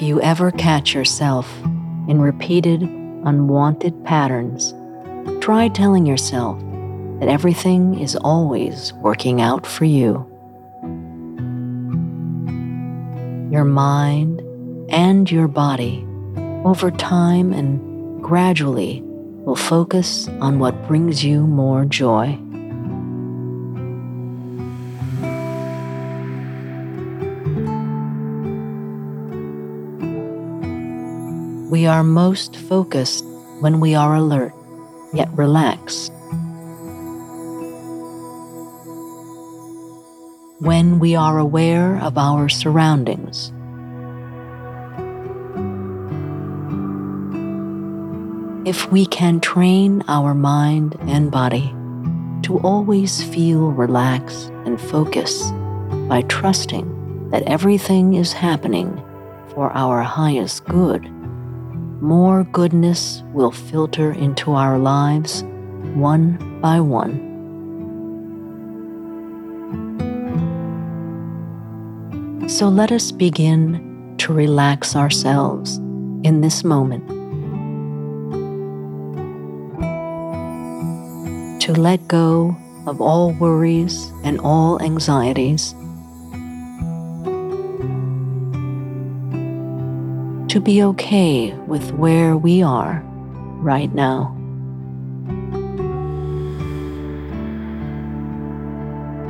If you ever catch yourself in repeated, unwanted patterns, try telling yourself that everything is always working out for you. Your mind and your body, over time and gradually, will focus on what brings you more joy. We are most focused when we are alert, yet relaxed. When we are aware of our surroundings. If we can train our mind and body to always feel relaxed and focused by trusting that everything is happening for our highest good more goodness will filter into our lives one by one. So let us begin to relax ourselves in this moment. To let go of all worries and all anxieties to be okay with where we are right now.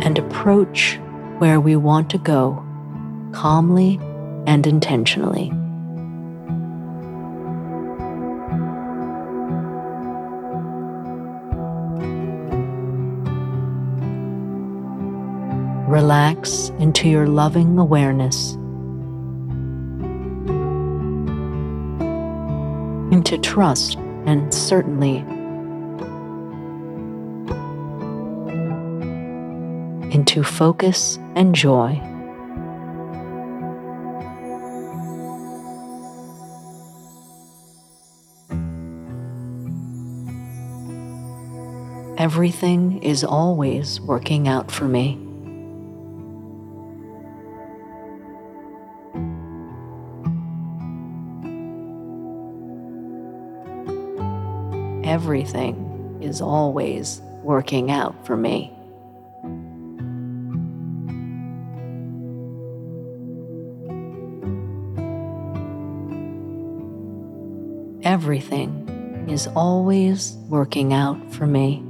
And approach where we want to go calmly and intentionally. Relax into your loving awareness into trust and certainly into focus and joy. Everything is always working out for me. Everything is always working out for me. Everything is always working out for me.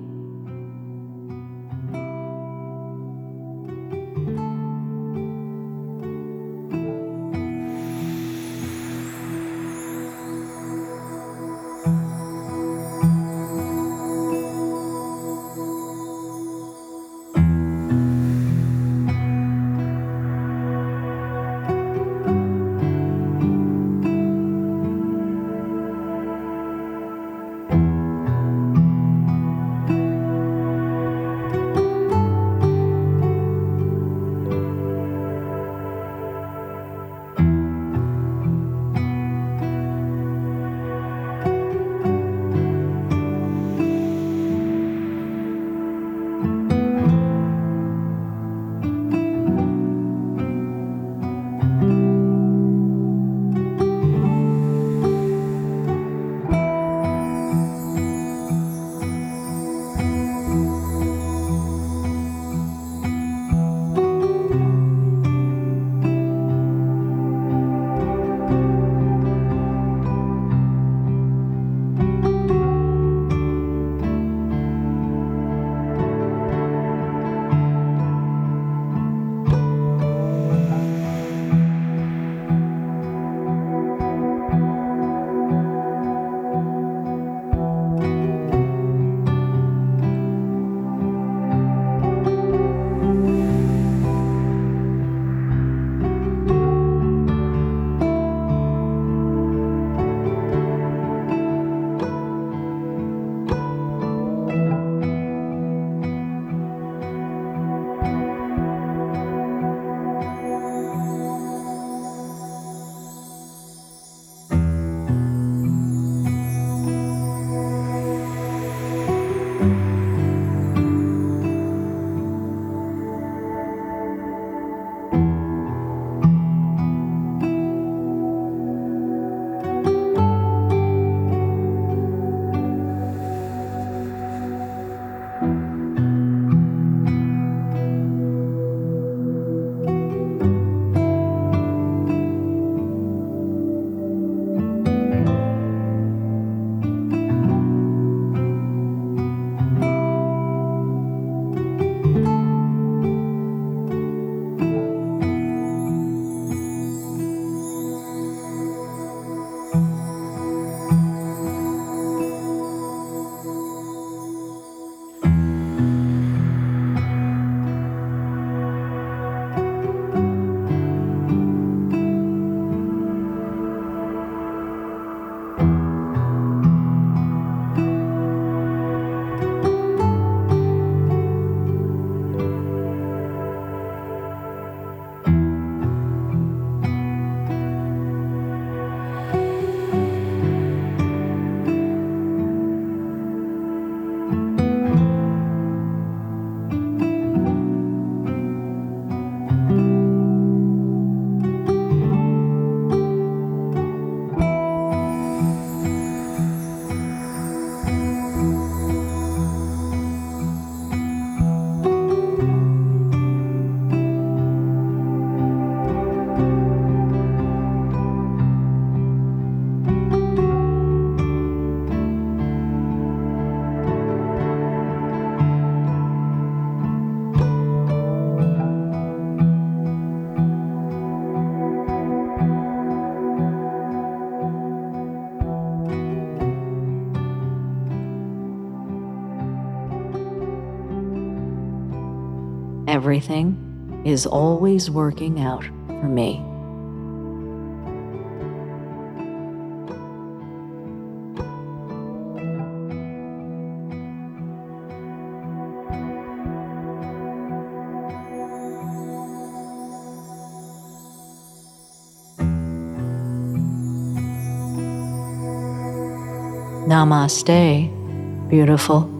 Everything is always working out for me. Namaste, beautiful.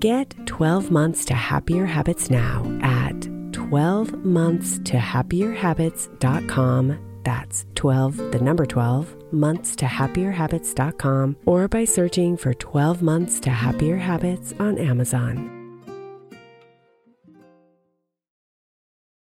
Get 12 months to happier habits now at 12monthstohappierhabits.com. That's 12, the number 12, months to happierhabits.com, or by searching for 12 months to happier habits on Amazon.